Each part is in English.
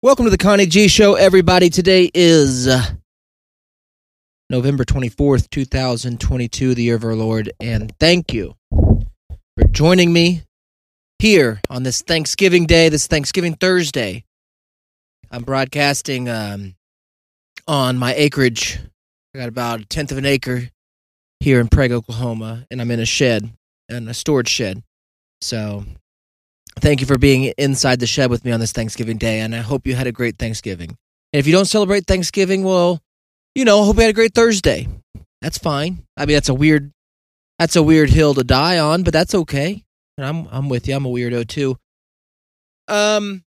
Welcome to the Connie G Show, everybody. Today is November 24th, 2022, the year of our Lord. And thank you for joining me here on this Thanksgiving Day, this Thanksgiving Thursday. I'm broadcasting um, on my acreage. I got about a tenth of an acre here in Prague, Oklahoma, and I'm in a shed, in a storage shed. So thank you for being inside the shed with me on this Thanksgiving Day, and I hope you had a great Thanksgiving. And if you don't celebrate Thanksgiving, well, you know, hope you had a great Thursday. That's fine. I mean, that's a weird, that's a weird hill to die on, but that's okay. And I'm, I'm with you. I'm a weirdo too. Um,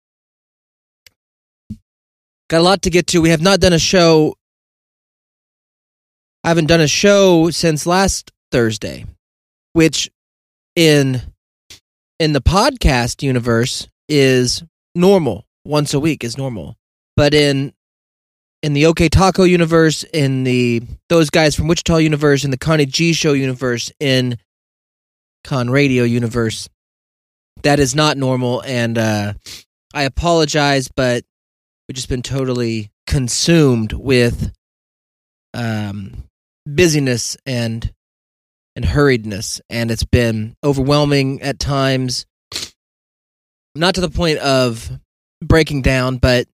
got a lot to get to. We have not done a show. I haven't done a show since last Thursday, which in in the podcast universe is normal. Once a week is normal. But in in the OK Taco universe, in the those guys from Wichita universe, in the Connie G Show universe, in Con Radio universe, that is not normal. And uh, I apologize, but we've just been totally consumed with um, busyness and and hurriedness, and it's been overwhelming at times. Not to the point of breaking down, but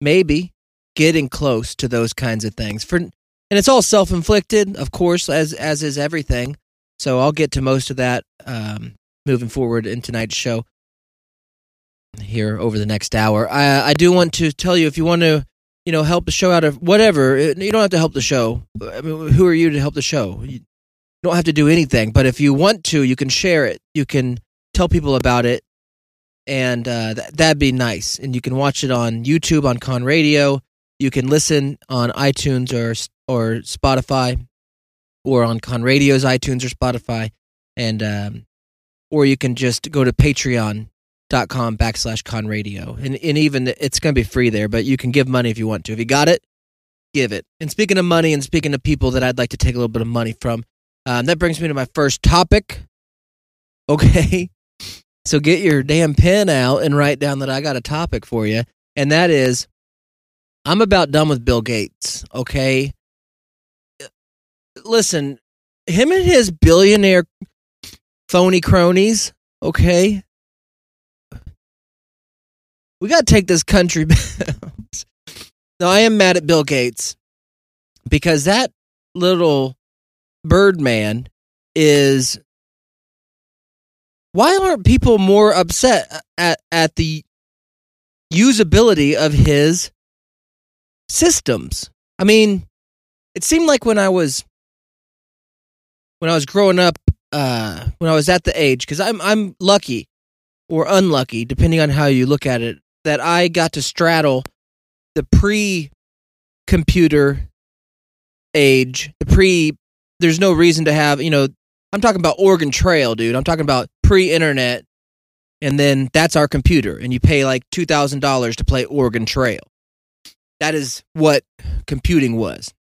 maybe getting close to those kinds of things. For and it's all self inflicted, of course, as as is everything. So I'll get to most of that um, moving forward in tonight's show here over the next hour. I, I do want to tell you if you want to, you know, help the show out of whatever. You don't have to help the show. I mean, who are you to help the show? You don't have to do anything, but if you want to, you can share it. You can tell people about it, and uh, th- that'd be nice. And you can watch it on YouTube on Con Radio. You can listen on iTunes or or Spotify, or on Con Radio's iTunes or Spotify, and um, or you can just go to Patreon dot com backslash con radio. And, and even it's going to be free there but you can give money if you want to. If you got it give it. And speaking of money and speaking of people that i'd like to take a little bit of money from um, that brings me to my first topic. Okay. So get your damn pen out and write down that i got a topic for you. And that is i'm about done with bill gates okay? Listen him and his billionaire phony cronies okay we got to take this country back. now, i am mad at bill gates because that little birdman is why aren't people more upset at at the usability of his systems i mean it seemed like when i was when i was growing up uh when i was at the age cuz i'm i'm lucky or unlucky depending on how you look at it that I got to straddle the pre computer age, the pre there's no reason to have, you know, I'm talking about Oregon Trail, dude. I'm talking about pre internet and then that's our computer and you pay like $2000 to play Oregon Trail. That is what computing was.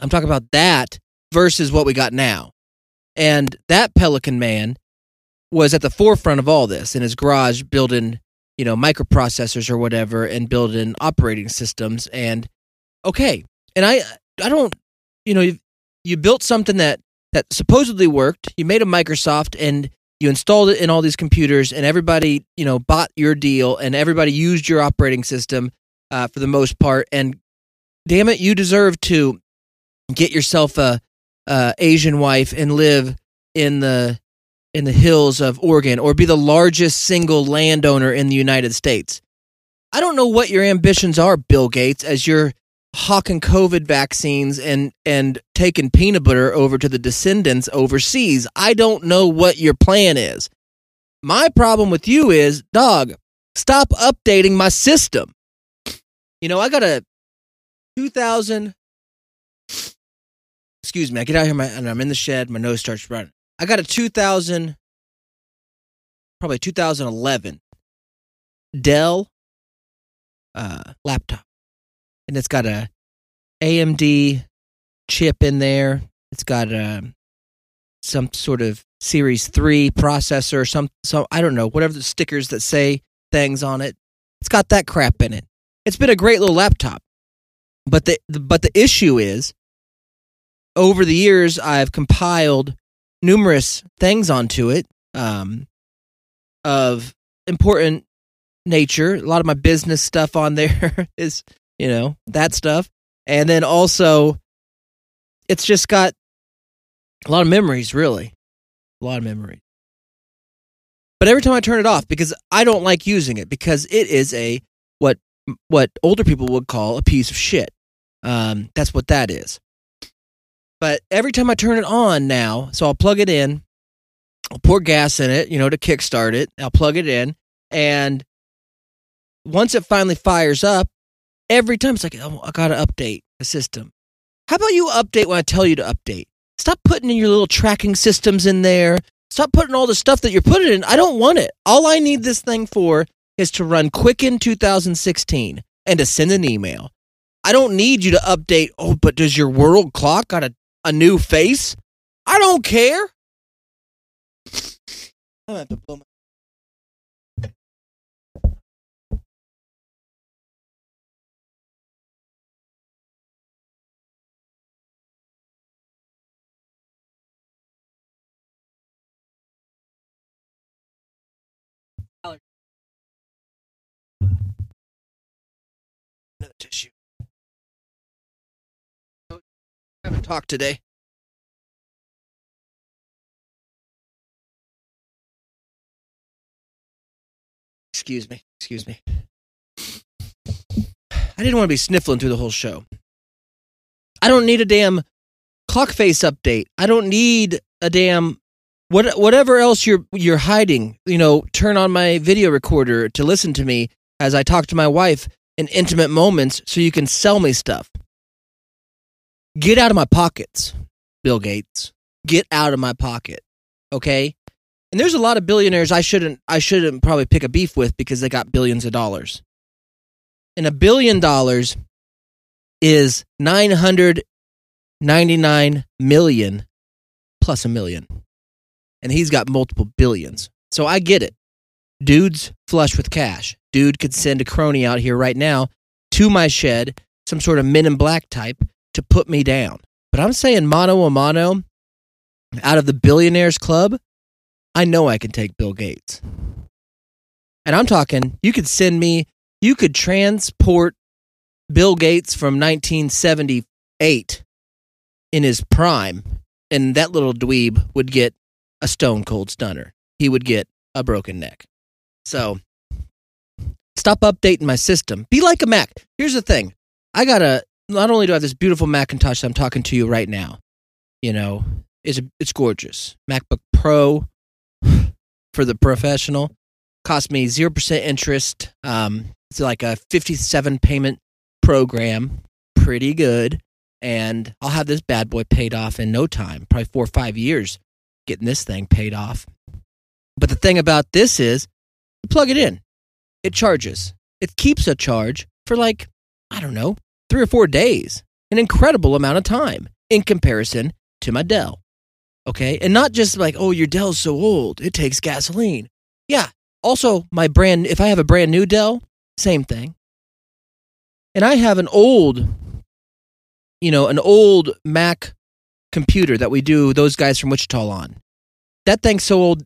I'm talking about that versus what we got now. And that Pelican man was at the forefront of all this in his garage building you know microprocessors or whatever and build in operating systems. And okay. And i i don't you know you, you built something that that supposedly worked. You made a microsoft and you installed it in all these computers and everybody you know bought your deal and everybody used your operating system uh, for the most part. And damn it you deserve to get yourself a, a asian wife and live in the in the hills of Oregon or be the largest single landowner in the United States. I don't know what your ambitions are, Bill Gates, as you're hawking COVID vaccines and and taking peanut butter over to the descendants overseas. I don't know what your plan is. My problem with you is, dog, stop updating my system. You know, I got a 2000 Excuse me, I get out here my, and I'm in the shed, my nose starts running. I got a 2000, probably 2011 Dell uh, laptop, and it's got a AMD chip in there. It's got a, um, some sort of Series Three processor, some some I don't know, whatever the stickers that say things on it. It's got that crap in it. It's been a great little laptop. But the, the but the issue is over the years I've compiled numerous things onto it um, of important nature. A lot of my business stuff on there is, you know, that stuff. And then also it's just got a lot of memories, really. A lot of memories. But every time I turn it off because I don't like using it because it is a what what older people would call a piece of shit. Um, that's what that is. But every time I turn it on now, so I'll plug it in, I'll pour gas in it, you know, to kickstart it. I'll plug it in, and once it finally fires up, every time it's like, oh, I gotta update the system. How about you update when I tell you to update? Stop putting in your little tracking systems in there. Stop putting all the stuff that you're putting in. I don't want it. All I need this thing for is to run Quicken 2016 and to send an email. I don't need you to update. Oh, but does your world clock got a, a new face? I don't care. I'm haven't talked today. Excuse me. Excuse me. I didn't want to be sniffling through the whole show. I don't need a damn clock face update. I don't need a damn what whatever else you're you're hiding. You know, turn on my video recorder to listen to me as I talk to my wife in intimate moments so you can sell me stuff. Get out of my pockets, Bill Gates. Get out of my pocket. Okay? And there's a lot of billionaires I shouldn't I shouldn't probably pick a beef with because they got billions of dollars. And a billion dollars is 999 million plus a million. And he's got multiple billions. So I get it. Dude's flush with cash. Dude could send a crony out here right now to my shed, some sort of men in black type, to put me down. But I'm saying mano a mano, out of the billionaires club, I know I can take Bill Gates. And I'm talking, you could send me, you could transport Bill Gates from 1978 in his prime, and that little dweeb would get a stone cold stunner. He would get a broken neck. So stop updating my system. Be like a Mac. Here's the thing. I got a not only do I have this beautiful Macintosh that I'm talking to you right now, you know, it's it's gorgeous. MacBook Pro for the professional cost me 0% interest. Um, it's like a 57 payment program. Pretty good. And I'll have this bad boy paid off in no time, probably four or five years getting this thing paid off. But the thing about this is you plug it in, it charges. It keeps a charge for like, I don't know, three or four days, an incredible amount of time in comparison to my Dell. Okay. And not just like, oh, your Dell's so old, it takes gasoline. Yeah. Also, my brand, if I have a brand new Dell, same thing. And I have an old, you know, an old Mac computer that we do those guys from Wichita on. That thing's so old,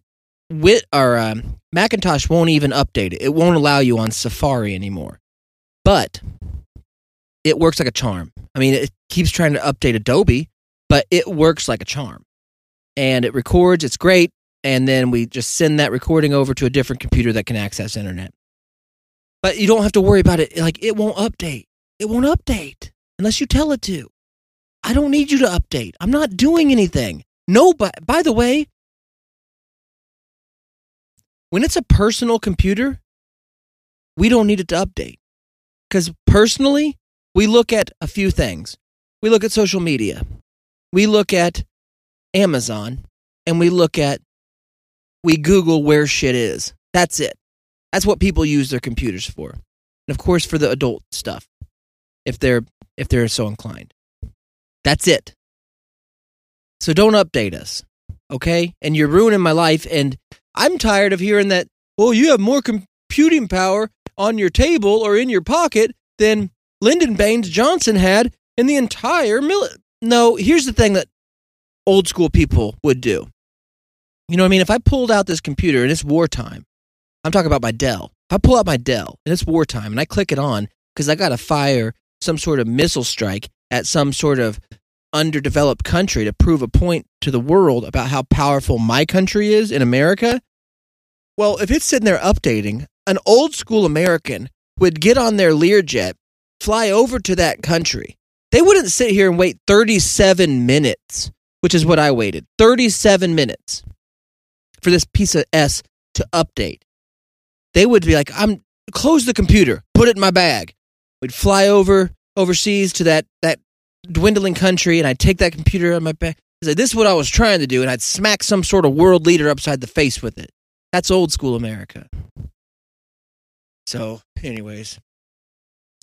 Wit or um, Macintosh won't even update it. It won't allow you on Safari anymore. But it works like a charm. I mean, it keeps trying to update Adobe, but it works like a charm. And it records, it's great, and then we just send that recording over to a different computer that can access internet. But you don't have to worry about it. Like it won't update. It won't update unless you tell it to. I don't need you to update. I'm not doing anything. No, but by the way, when it's a personal computer, we don't need it to update. Because personally, we look at a few things. We look at social media, we look at Amazon, and we look at, we Google where shit is. That's it. That's what people use their computers for. And of course, for the adult stuff, if they're if they're so inclined. That's it. So don't update us, okay? And you're ruining my life. And I'm tired of hearing that. Well, you have more computing power on your table or in your pocket than Lyndon Baines Johnson had in the entire mil- No, here's the thing that old school people would do. You know what I mean? If I pulled out this computer and it's wartime, I'm talking about my Dell. If I pull out my Dell and it's wartime and I click it on because I got to fire some sort of missile strike at some sort of underdeveloped country to prove a point to the world about how powerful my country is in America. Well, if it's sitting there updating, an old school American would get on their Learjet, fly over to that country. They wouldn't sit here and wait 37 minutes, which is what I waited 37 minutes for this piece of S to update. They would be like, I'm close the computer, put it in my bag. We'd fly over overseas to that, that dwindling country and I'd take that computer on my back. This is what I was trying to do, and I'd smack some sort of world leader upside the face with it. That's old school America. So, anyways,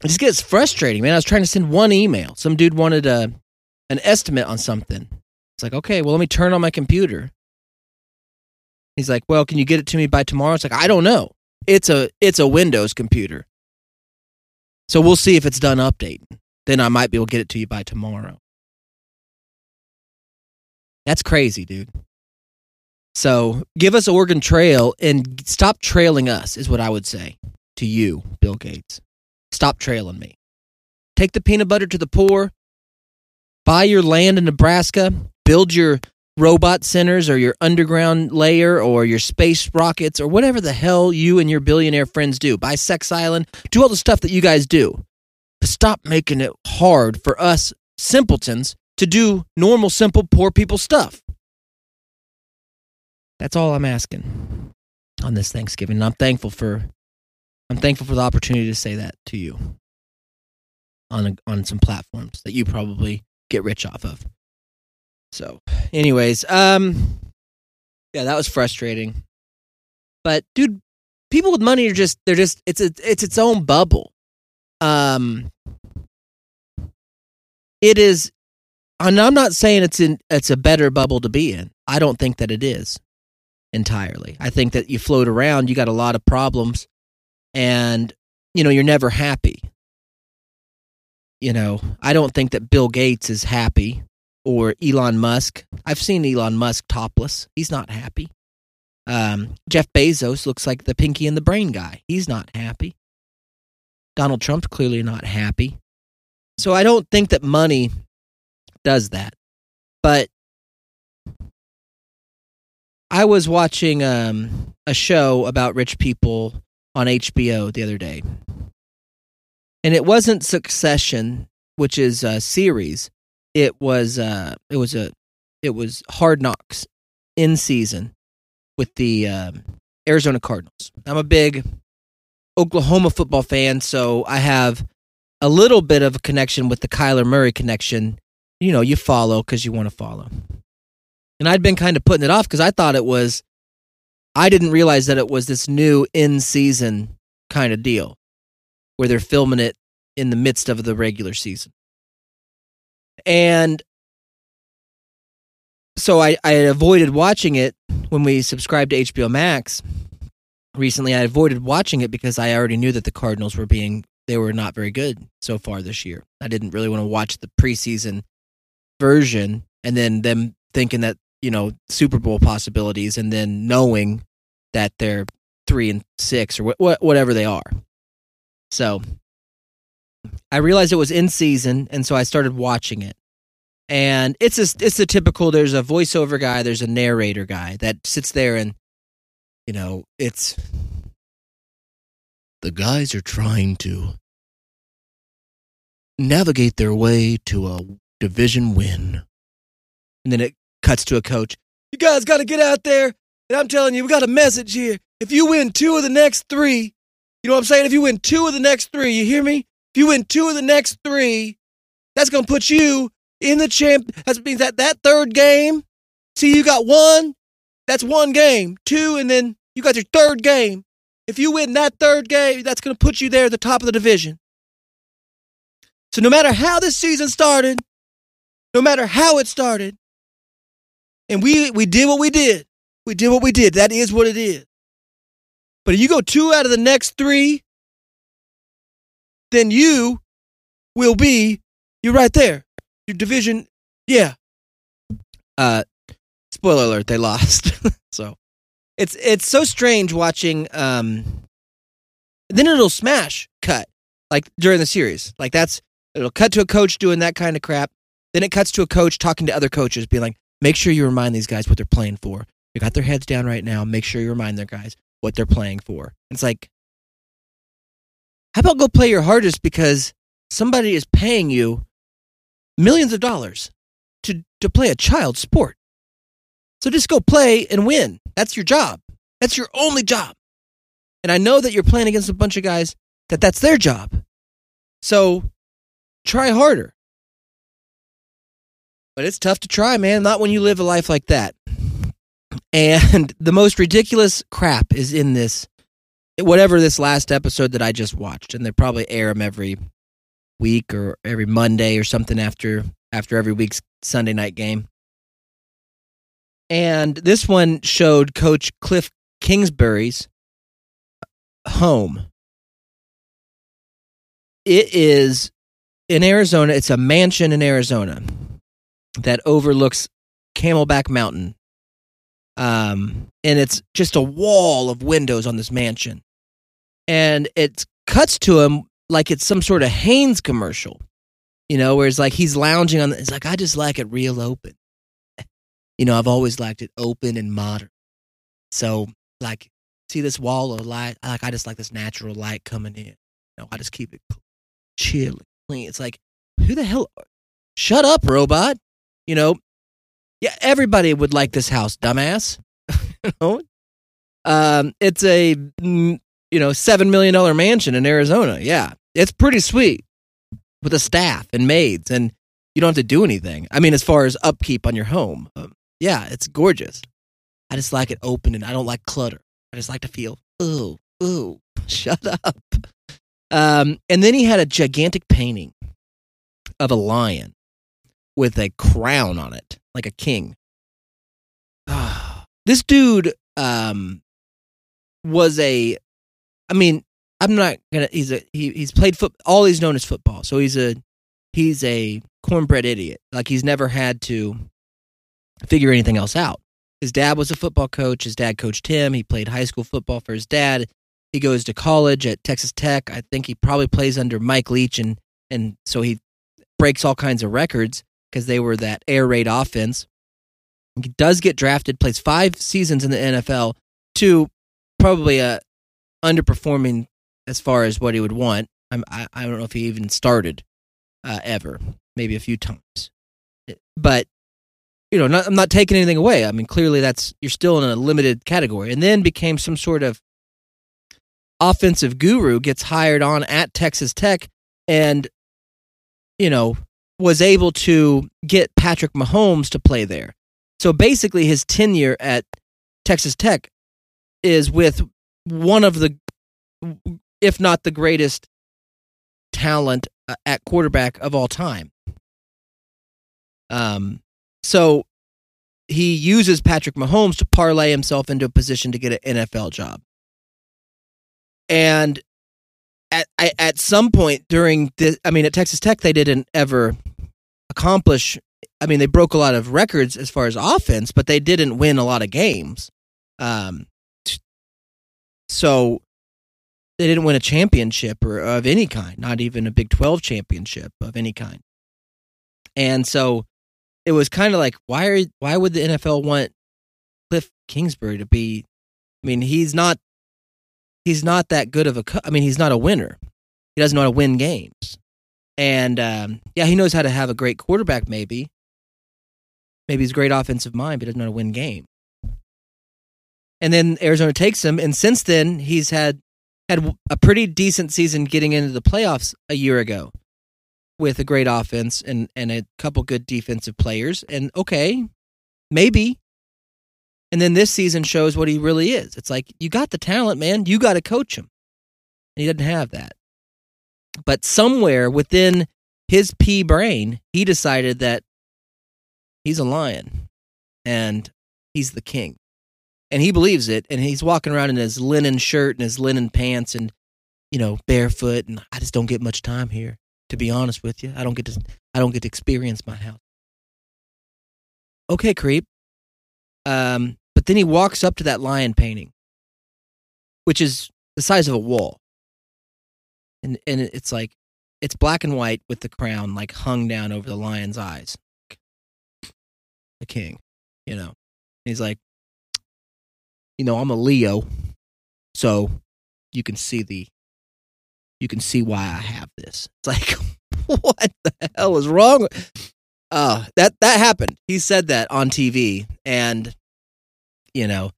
it just gets frustrating, man. I was trying to send one email. Some dude wanted a an estimate on something. It's like, okay, well, let me turn on my computer. He's like, well, can you get it to me by tomorrow? It's like, I don't know. It's a it's a Windows computer. So we'll see if it's done updating. Then I might be able to get it to you by tomorrow. That's crazy, dude. So give us Oregon Trail and stop trailing us, is what I would say to you, Bill Gates. Stop trailing me. Take the peanut butter to the poor. Buy your land in Nebraska. Build your robot centers or your underground layer or your space rockets or whatever the hell you and your billionaire friends do. Buy Sex Island. Do all the stuff that you guys do. But stop making it hard for us simpletons to do normal, simple, poor people stuff. That's all I'm asking on this Thanksgiving. And I'm thankful for I'm thankful for the opportunity to say that to you on a, on some platforms that you probably get rich off of. So, anyways, um yeah, that was frustrating. But dude, people with money are just they're just it's a it's its own bubble. Um it is and I'm not saying it's in it's a better bubble to be in. I don't think that it is entirely. I think that you float around, you got a lot of problems and you know, you're never happy. You know, I don't think that Bill Gates is happy or Elon Musk. I've seen Elon Musk topless. He's not happy. Um, Jeff Bezos looks like the pinky and the brain guy. He's not happy. Donald Trump's clearly not happy. So I don't think that money does that. But I was watching um, a show about rich people on HBO the other day. And it wasn't Succession, which is a series it was uh it was a it was Hard Knocks in season with the um, Arizona Cardinals. I'm a big Oklahoma football fan, so I have a little bit of a connection with the Kyler Murray connection. You know, you follow because you want to follow. And I'd been kind of putting it off because I thought it was, I didn't realize that it was this new in season kind of deal where they're filming it in the midst of the regular season. And so I, I avoided watching it when we subscribed to HBO Max recently. I avoided watching it because I already knew that the Cardinals were being they were not very good so far this year. I didn't really want to watch the preseason version and then them thinking that, you know, Super Bowl possibilities and then knowing that they're 3 and 6 or wh- whatever they are. So, I realized it was in season, and so I started watching it. And it's a, it's a typical. There's a voiceover guy. There's a narrator guy that sits there, and you know, it's the guys are trying to navigate their way to a division win. And then it cuts to a coach. You guys got to get out there. And I'm telling you, we got a message here. If you win two of the next three, you know what I'm saying? If you win two of the next three, you hear me? If you win two of the next three, that's going to put you in the champ. That means that that third game. See, you got one. That's one game. Two, and then you got your third game. If you win that third game, that's going to put you there at the top of the division. So no matter how this season started, no matter how it started, and we we did what we did. We did what we did. That is what it is. But if you go two out of the next three, then you will be you're right there. Your division, yeah. Uh, spoiler alert, they lost. so it's it's so strange watching. Um, then it'll smash cut like during the series. Like that's it'll cut to a coach doing that kind of crap. Then it cuts to a coach talking to other coaches, being like, "Make sure you remind these guys what they're playing for. They got their heads down right now. Make sure you remind their guys what they're playing for." It's like, how about go play your hardest because somebody is paying you millions of dollars to to play a child sport. So just go play and win. That's your job. That's your only job. And I know that you're playing against a bunch of guys that that's their job. So try harder. But it's tough to try, man, not when you live a life like that. And the most ridiculous crap is in this whatever this last episode that I just watched and they probably air them every week or every Monday or something after after every week's Sunday night game. And this one showed Coach Cliff Kingsbury's home. It is in Arizona. It's a mansion in Arizona that overlooks Camelback Mountain. Um, and it's just a wall of windows on this mansion. And it cuts to him like it's some sort of Hanes commercial, you know, where it's like he's lounging on. The, it's like I just like it real open. You know, I've always liked it open and modern. So, like, see this wall of light? Like, I just like this natural light coming in. You know, I just keep it chill clean. It's like, who the hell? Shut up, robot. You know, yeah, everybody would like this house, dumbass. you know, um, it's a mm, you know, seven million dollar mansion in Arizona. Yeah, it's pretty sweet with a staff and maids, and you don't have to do anything. I mean, as far as upkeep on your home, um, yeah, it's gorgeous. I just like it open, and I don't like clutter. I just like to feel, ooh, ooh, shut up. Um, and then he had a gigantic painting of a lion with a crown on it, like a king. this dude um, was a I mean, I'm not gonna. He's a he. He's played foot. All he's known is football. So he's a he's a cornbread idiot. Like he's never had to figure anything else out. His dad was a football coach. His dad coached him. He played high school football for his dad. He goes to college at Texas Tech. I think he probably plays under Mike Leach, and and so he breaks all kinds of records because they were that air raid offense. He does get drafted, plays five seasons in the NFL to probably a underperforming as far as what he would want. I'm, I, I don't know if he even started uh, ever, maybe a few times. But, you know, not, I'm not taking anything away. I mean, clearly that's, you're still in a limited category. And then became some sort of offensive guru, gets hired on at Texas Tech and, you know, was able to get Patrick Mahomes to play there. So basically, his tenure at Texas Tech is with one of the, if not the greatest talent uh, at quarterback of all time. Um, so he uses Patrick Mahomes to parlay himself into a position to get an NFL job. And at at some point during this, I mean, at Texas Tech, they didn't ever accomplish. I mean, they broke a lot of records as far as offense, but they didn't win a lot of games. Um, so they didn't win a championship or of any kind, not even a Big 12 championship of any kind. And so it was kind of like why are why would the NFL want Cliff Kingsbury to be I mean, he's not he's not that good of a I mean, he's not a winner. He doesn't know how to win games. And um, yeah, he knows how to have a great quarterback maybe. Maybe he's a great offensive mind, but he doesn't know how to win games and then Arizona takes him. And since then, he's had had a pretty decent season getting into the playoffs a year ago with a great offense and and a couple good defensive players. And okay, maybe. And then this season shows what he really is. It's like you got the talent, man. You got to coach him. And he doesn't have that. But somewhere within his pea brain, he decided that he's a lion and he's the king and he believes it and he's walking around in his linen shirt and his linen pants and you know, barefoot, and I just don't get much time here. To be honest with you, I don't get to I don't get to experience my house. Okay, creep. Um, but then he walks up to that lion painting, which is the size of a wall, and and it's like it's black and white with the crown like hung down over the lion's eyes. The king, you know. And He's like, you know, I'm a Leo, so you can see the you can see why I have this. It's like, what the hell is wrong? Uh, that that happened. He said that on TV, and you know,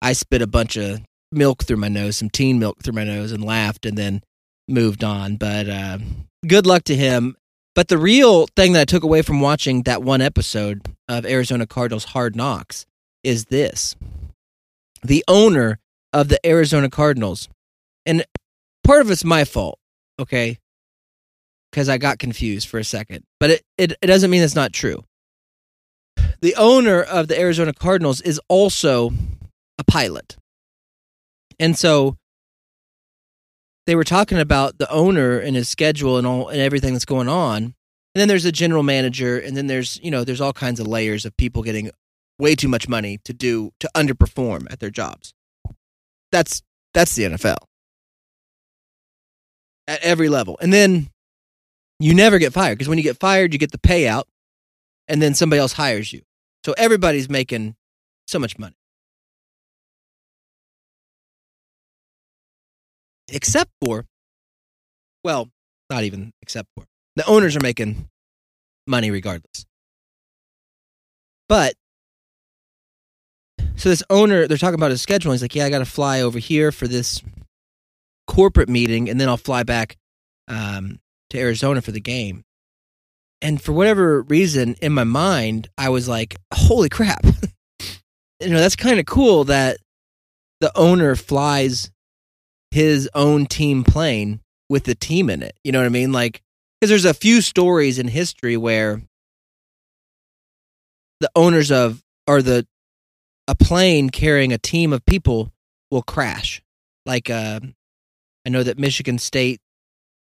I spit a bunch of milk through my nose, some teen milk through my nose, and laughed, and then moved on. But uh, good luck to him. But the real thing that I took away from watching that one episode of Arizona Cardinals Hard Knocks is this: the owner of the Arizona Cardinals, and part of it's my fault, okay? Because I got confused for a second, but it, it, it doesn't mean it's not true. The owner of the Arizona Cardinals is also a pilot. And so they were talking about the owner and his schedule and all and everything that's going on. And then there's a general manager, and then there's you know there's all kinds of layers of people getting way too much money to do to underperform at their jobs. That's that's the NFL at every level. And then you never get fired because when you get fired, you get the payout and then somebody else hires you. So everybody's making so much money. Except for, well, not even except for, the owners are making money regardless. But, so this owner, they're talking about his schedule. He's like, yeah, I got to fly over here for this corporate meeting, and then I'll fly back um, to Arizona for the game. And for whatever reason, in my mind, I was like, "Holy crap!" you know, that's kind of cool that the owner flies his own team plane with the team in it. You know what I mean? Like, because there's a few stories in history where the owners of or the a plane carrying a team of people will crash. Like, uh, I know that Michigan State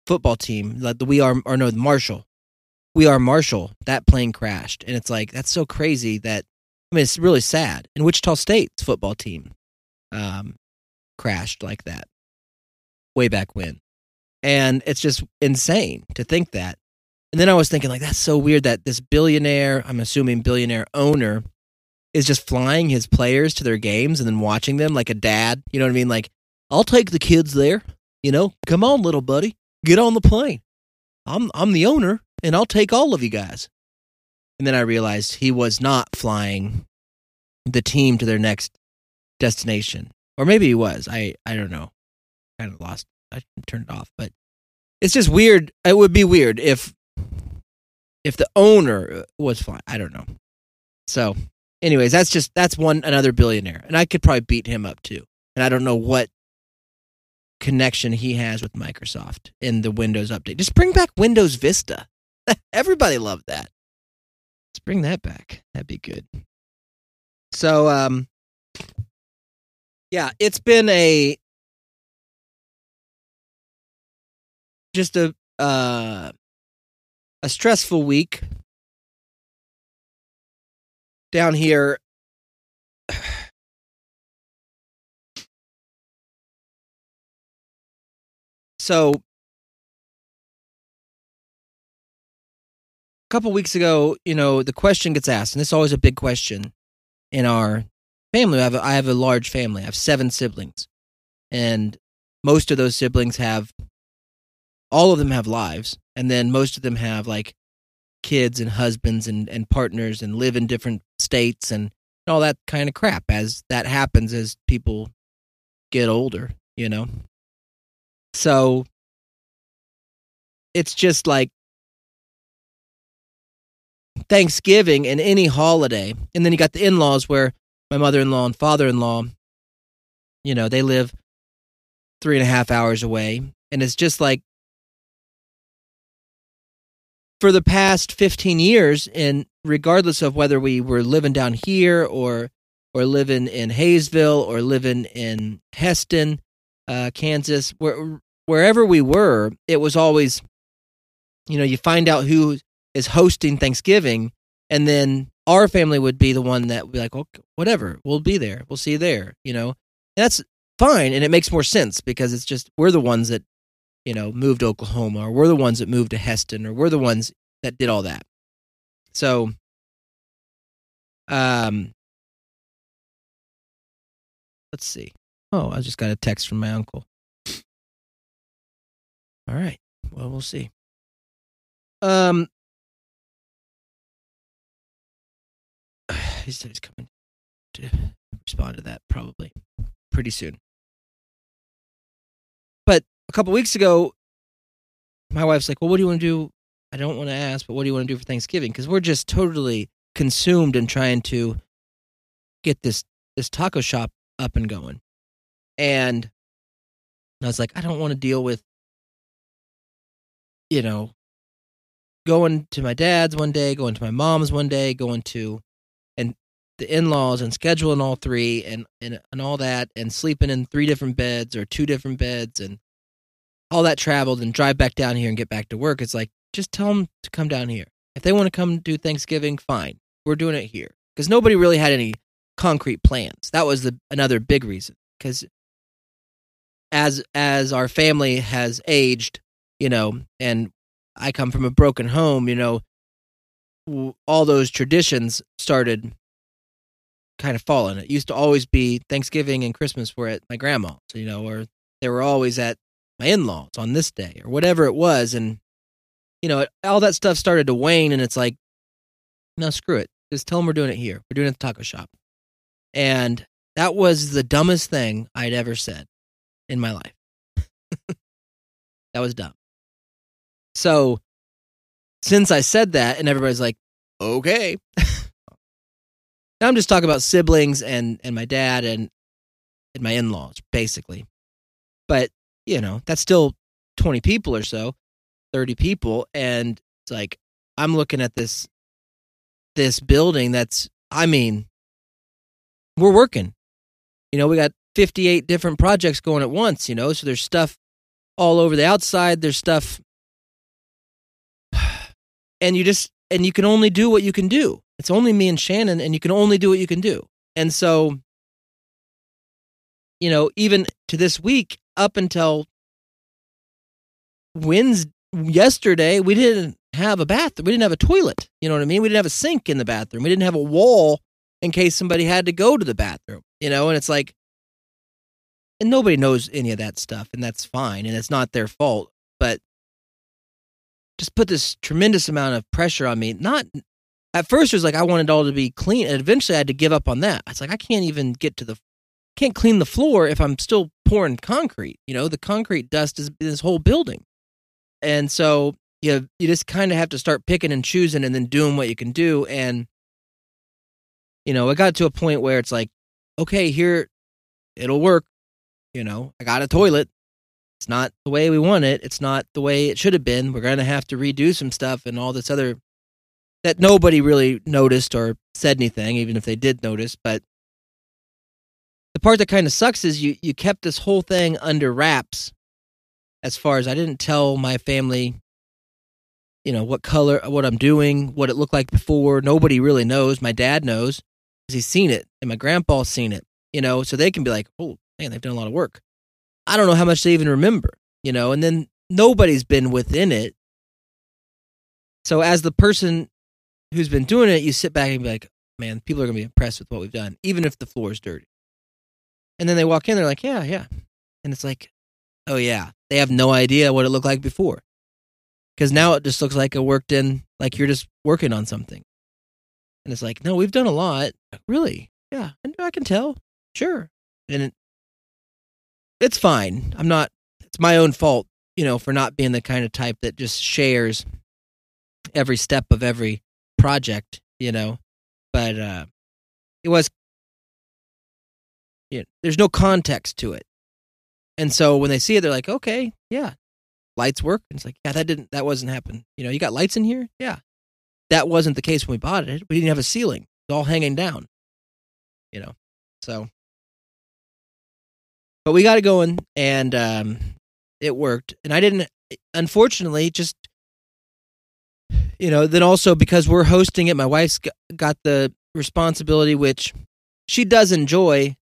football team, like the we are or no Marshall, we are Marshall. That plane crashed, and it's like that's so crazy that I mean it's really sad. And Wichita State's football team um, crashed like that way back when, and it's just insane to think that. And then I was thinking like that's so weird that this billionaire, I'm assuming billionaire owner, is just flying his players to their games and then watching them like a dad. You know what I mean? Like I'll take the kids there. You know, come on, little buddy, get on the plane. I'm I'm the owner, and I'll take all of you guys. And then I realized he was not flying the team to their next destination, or maybe he was. I I don't know. Kind of lost. I turned it off, but it's just weird. It would be weird if if the owner was flying. I don't know. So, anyways, that's just that's one another billionaire, and I could probably beat him up too. And I don't know what connection he has with Microsoft in the Windows update. Just bring back Windows Vista. Everybody loved that. Let's bring that back. That'd be good. So, um, yeah, it's been a just a uh, a stressful week down here So, a couple weeks ago, you know, the question gets asked, and this is always a big question in our family. I have a, I have a large family. I have seven siblings, and most of those siblings have all of them have lives, and then most of them have like kids and husbands and, and partners and live in different states and all that kind of crap as that happens as people get older, you know. So it's just like Thanksgiving and any holiday. And then you got the in laws where my mother in law and father in law, you know, they live three and a half hours away. And it's just like for the past 15 years, and regardless of whether we were living down here or or living in Haysville or living in Hesston, uh, Kansas, where wherever we were, it was always, you know, you find out who is hosting Thanksgiving, and then our family would be the one that would be like, okay, whatever, we'll be there, we'll see you there, you know. And that's fine, and it makes more sense because it's just we're the ones that, you know, moved to Oklahoma, or we're the ones that moved to Hesston, or we're the ones that did all that. So, um, let's see. Oh, I just got a text from my uncle. All right. Well, we'll see. Um, he said he's coming to respond to that probably pretty soon. But a couple weeks ago, my wife's like, "Well, what do you want to do?" I don't want to ask, but what do you want to do for Thanksgiving? Because we're just totally consumed in trying to get this this taco shop up and going. And I was like, I don't want to deal with, you know, going to my dad's one day, going to my mom's one day, going to and the in-laws and scheduling all three and and and all that and sleeping in three different beds or two different beds and all that traveled and drive back down here and get back to work. It's like just tell them to come down here. If they want to come do Thanksgiving, fine. We're doing it here because nobody really had any concrete plans. That was the another big reason because as as our family has aged, you know, and I come from a broken home, you know, all those traditions started kind of falling. It used to always be Thanksgiving and Christmas were at my grandma's, you know, or they were always at my in-laws on this day or whatever it was and you know, all that stuff started to wane and it's like no, screw it. Just tell them we're doing it here. We're doing it at the taco shop. And that was the dumbest thing I'd ever said in my life. that was dumb. So, since I said that, and everybody's like, okay. now I'm just talking about siblings and, and my dad and, and my in laws, basically. But, you know, that's still 20 people or so, 30 people. And it's like, I'm looking at this this building that's I mean we're working. You know, we got 58 different projects going at once, you know, so there's stuff all over the outside, there's stuff and you just and you can only do what you can do. It's only me and Shannon and you can only do what you can do. And so you know, even to this week up until Wednesday yesterday, we didn't have a bathroom. We didn't have a toilet. You know what I mean? We didn't have a sink in the bathroom. We didn't have a wall in case somebody had to go to the bathroom. You know, and it's like, and nobody knows any of that stuff, and that's fine, and it's not their fault. But just put this tremendous amount of pressure on me. Not at first, it was like I wanted all to be clean, and eventually I had to give up on that. It's like I can't even get to the, can't clean the floor if I'm still pouring concrete. You know, the concrete dust is this whole building, and so you you just kind of have to start picking and choosing and then doing what you can do and you know it got to a point where it's like okay here it'll work you know i got a toilet. It's not the way we want it. It's not the way it should have been. We're going to have to redo some stuff and all this other that nobody really noticed or said anything even if they did notice but the part that kind of sucks is you you kept this whole thing under wraps as far as i didn't tell my family you know what color what i'm doing what it looked like before. Nobody really knows. My dad knows because he's seen it and my grandpa's seen it you know so they can be like oh man they've done a lot of work. I don't know how much they even remember you know and then nobody's been within it. So as the person who's been doing it you sit back and be like man people are going to be impressed with what we've done even if the floor is dirty. And then they walk in they're like yeah yeah. And it's like oh yeah they have no idea what it looked like before. Because now it just looks like a worked in like you're just working on something. And it's like no we've done a lot. Really? Yeah And i can tell. Sure. And it, it's fine i'm not it's my own fault you know for not being the kind of type that just shares every step of every project you know but uh it was you know, there's no context to it and so when they see it they're like okay yeah lights work? And it's like, yeah, that didn't, that wasn't happen. You know, you got lights in here? Yeah. That wasn't the case when we bought it. We didn't have a ceiling. It's all hanging down. You know, so. But we got it going, and um, it worked, and I didn't. Unfortunately, just you know, then also because we're hosting it, my wife's got the responsibility, which she does enjoy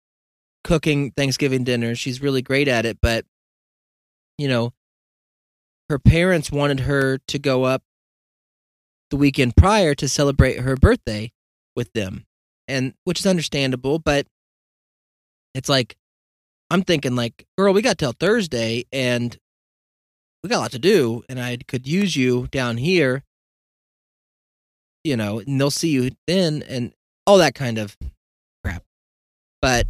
cooking Thanksgiving dinner. She's really great at it, but you know, her parents wanted her to go up the weekend prior to celebrate her birthday with them. And which is understandable, but it's like I'm thinking like, girl, we got till Thursday and we got a lot to do and I could use you down here, you know, and they'll see you then and all that kind of crap. But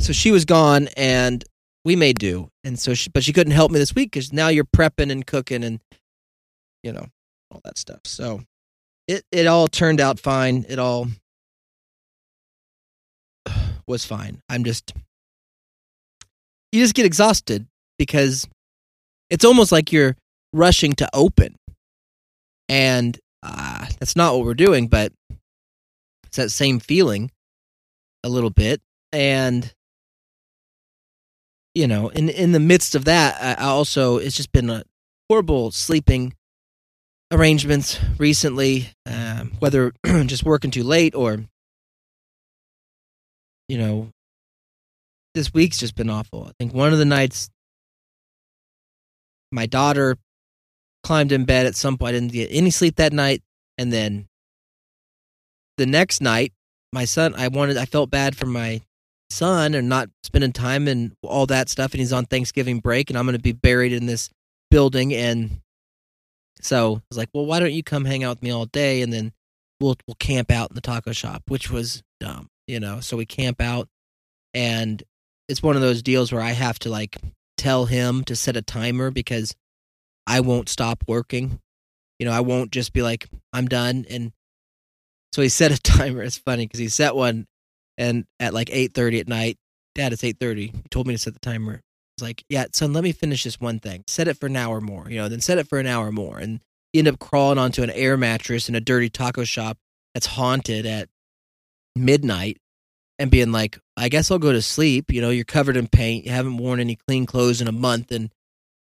so she was gone and we made do. And so she, but she couldn't help me this week because now you're prepping and cooking and, you know, all that stuff. So it, it all turned out fine. It all was fine. I'm just, you just get exhausted because it's almost like you're rushing to open. And uh, that's not what we're doing, but it's that same feeling a little bit. And you know, in in the midst of that, I also it's just been a horrible sleeping arrangements recently, um, whether just working too late or you know, this week's just been awful. I think one of the nights my daughter climbed in bed at some point. I didn't get any sleep that night, and then the next night, my son. I wanted. I felt bad for my son and not spending time and all that stuff. And he's on Thanksgiving break, and I'm going to be buried in this building. And so I was like, well, why don't you come hang out with me all day, and then we'll we'll camp out in the taco shop, which was dumb, you know. So we camp out, and it's one of those deals where I have to like tell him to set a timer because I won't stop working. You know, I won't just be like, I'm done. And so he set a timer. It's funny because he set one and at like 8.30 at night dad it's 8.30 he told me to set the timer It's like yeah son let me finish this one thing set it for an hour more you know then set it for an hour more and you end up crawling onto an air mattress in a dirty taco shop that's haunted at midnight and being like i guess i'll go to sleep you know you're covered in paint you haven't worn any clean clothes in a month and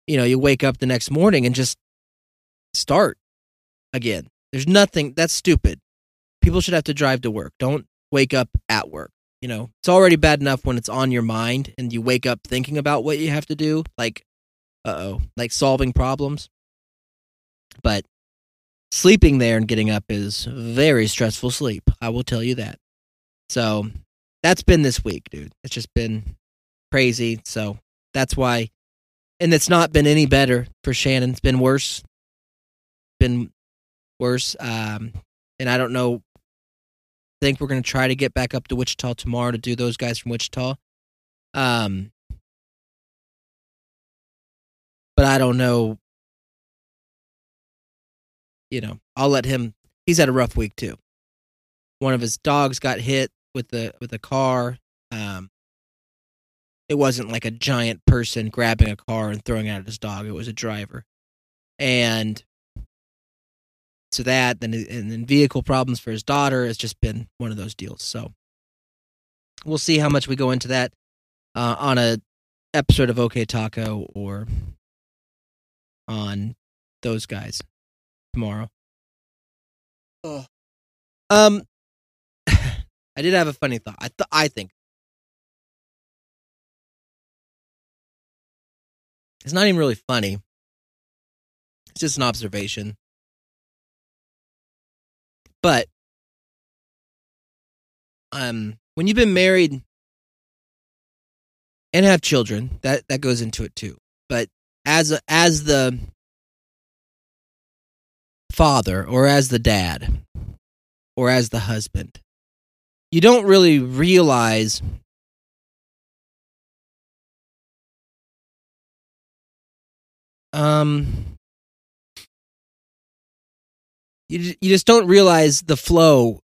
you know you wake up the next morning and just start again there's nothing that's stupid people should have to drive to work don't wake up at work. You know, it's already bad enough when it's on your mind and you wake up thinking about what you have to do, like, uh oh, like solving problems. But sleeping there and getting up is very stressful sleep. I will tell you that. So that's been this week, dude. It's just been crazy. So that's why, and it's not been any better for Shannon. It's been worse. Been worse. Um, and I don't know think we're to try to get back up to Wichita tomorrow to do those guys from Wichita. Um, but I don't know. You know, I'll let him. He's had a rough week too. One of his dogs got hit with the with the car. Um, it wasn't like a giant person grabbing a car and throwing it at his dog. It was a driver, and to that, then and then vehicle problems for his daughter. has just been one of those deals. So we'll see how much we go into that uh, on a episode of OK Taco or on those guys tomorrow. Oh. Um, I did have a funny thought. I th- I think it's not even really funny. It's just an observation. But um, when you've been married and have children, that that goes into it too. But as a, as the father or as the dad or as the husband, you don't really realize um you you just don't realize the flow,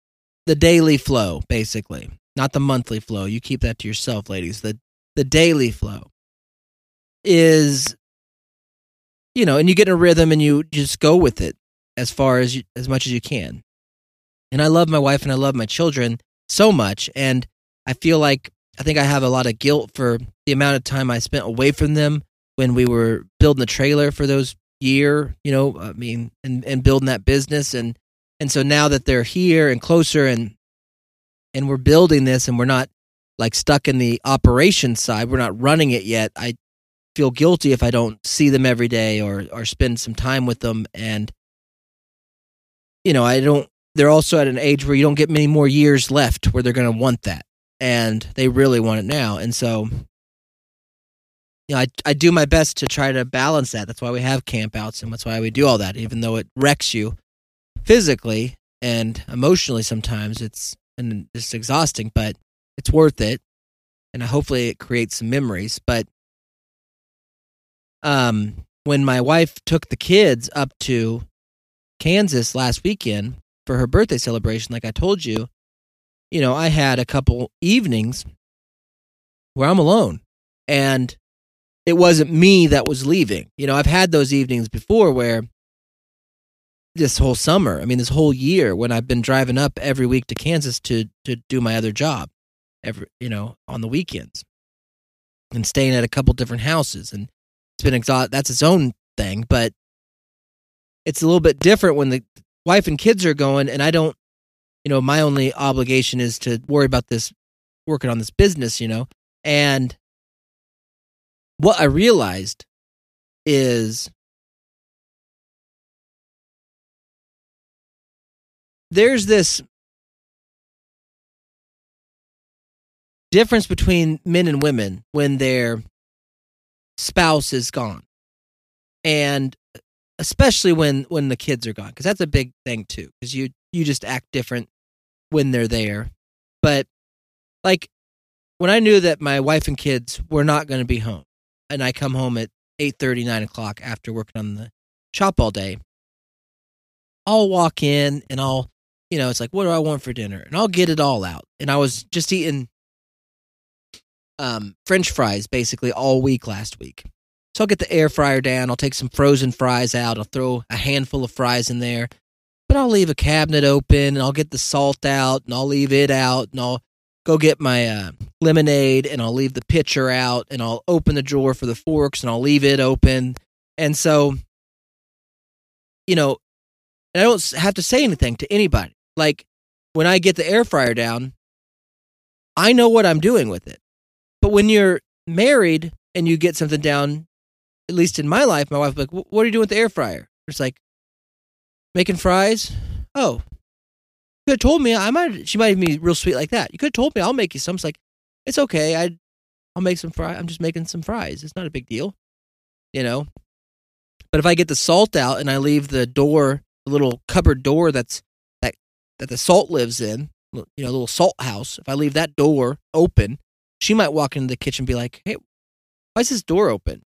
the daily flow, basically, not the monthly flow. You keep that to yourself, ladies. The the daily flow is, you know, and you get in a rhythm and you just go with it as far as you, as much as you can. And I love my wife and I love my children so much, and I feel like I think I have a lot of guilt for the amount of time I spent away from them when we were building the trailer for those year, you know, I mean, and, and building that business. And, and so now that they're here and closer and, and we're building this and we're not like stuck in the operation side, we're not running it yet. I feel guilty if I don't see them every day or, or spend some time with them. And, you know, I don't, they're also at an age where you don't get many more years left where they're going to want that. And they really want it now. And so, you know, I, I do my best to try to balance that. That's why we have campouts and that's why we do all that, even though it wrecks you physically and emotionally sometimes. It's and it's exhausting, but it's worth it. And hopefully it creates some memories. But um when my wife took the kids up to Kansas last weekend for her birthday celebration, like I told you, you know, I had a couple evenings where I'm alone. And it wasn't me that was leaving. You know, I've had those evenings before where this whole summer, I mean this whole year when I've been driving up every week to Kansas to to do my other job every you know, on the weekends. And staying at a couple different houses and it's been exhaust that's its own thing, but it's a little bit different when the wife and kids are going and I don't you know, my only obligation is to worry about this working on this business, you know. And what I realized is there's this difference between men and women when their spouse is gone and especially when when the kids are gone because that's a big thing too because you you just act different when they're there but like when i knew that my wife and kids were not going to be home and I come home at eight thirty, nine o'clock after working on the shop all day, I'll walk in and I'll, you know, it's like, what do I want for dinner? And I'll get it all out. And I was just eating um, French fries basically all week last week. So I'll get the air fryer down. I'll take some frozen fries out. I'll throw a handful of fries in there. But I'll leave a cabinet open and I'll get the salt out and I'll leave it out and I'll go get my uh, lemonade and I'll leave the pitcher out and I'll open the drawer for the forks and I'll leave it open. And so, you know, and I don't have to say anything to anybody. Like when I get the air fryer down, I know what I'm doing with it. But when you're married and you get something down, at least in my life, my wife's like, "What are you doing with the air fryer?" It's like making fries. Oh, you could have told me. I might. She might even be real sweet like that. You could have told me. I'll make you some. It's like, it's okay. I, I'll make some fries. I'm just making some fries. It's not a big deal, you know. But if I get the salt out and I leave the door, the little cupboard door that's that that the salt lives in, you know, little salt house. If I leave that door open, she might walk into the kitchen and be like, "Hey, why is this door open?"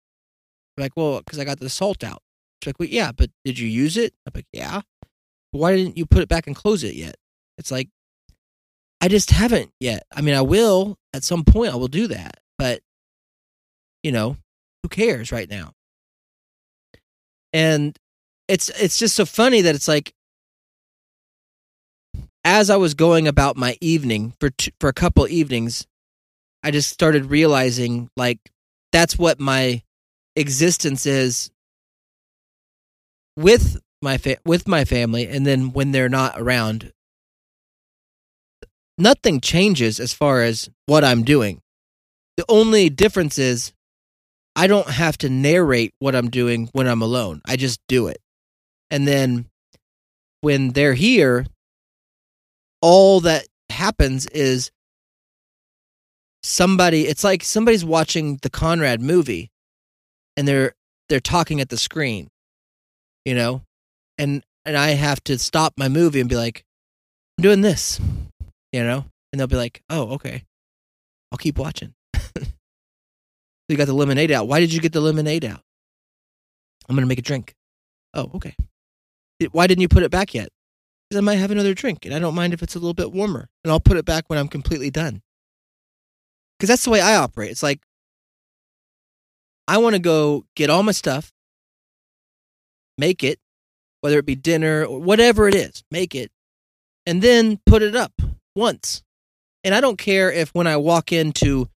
I'm like, "Well, because I got the salt out." She's like, "Well, yeah, but did you use it?" I'm like, "Yeah." But Why didn't you put it back and close it yet? It's like I just haven't yet. I mean, I will at some point. I will do that, but you know, who cares right now? And it's it's just so funny that it's like as I was going about my evening for t- for a couple evenings, I just started realizing like that's what my existence is with my fa- with my family and then when they're not around nothing changes as far as what I'm doing. The only difference is I don't have to narrate what I'm doing when I'm alone. I just do it. And then when they're here, all that happens is somebody it's like somebody's watching the Conrad movie and they're they're talking at the screen. You know? And and I have to stop my movie and be like I'm doing this you know, and they'll be like, "Oh, okay, I'll keep watching." you got the lemonade out. Why did you get the lemonade out? I'm gonna make a drink. Oh, okay. Why didn't you put it back yet? Because I might have another drink, and I don't mind if it's a little bit warmer, and I'll put it back when I'm completely done. Because that's the way I operate. It's like I want to go get all my stuff, make it, whether it be dinner or whatever it is, make it, and then put it up once. And I don't care if when I walk in to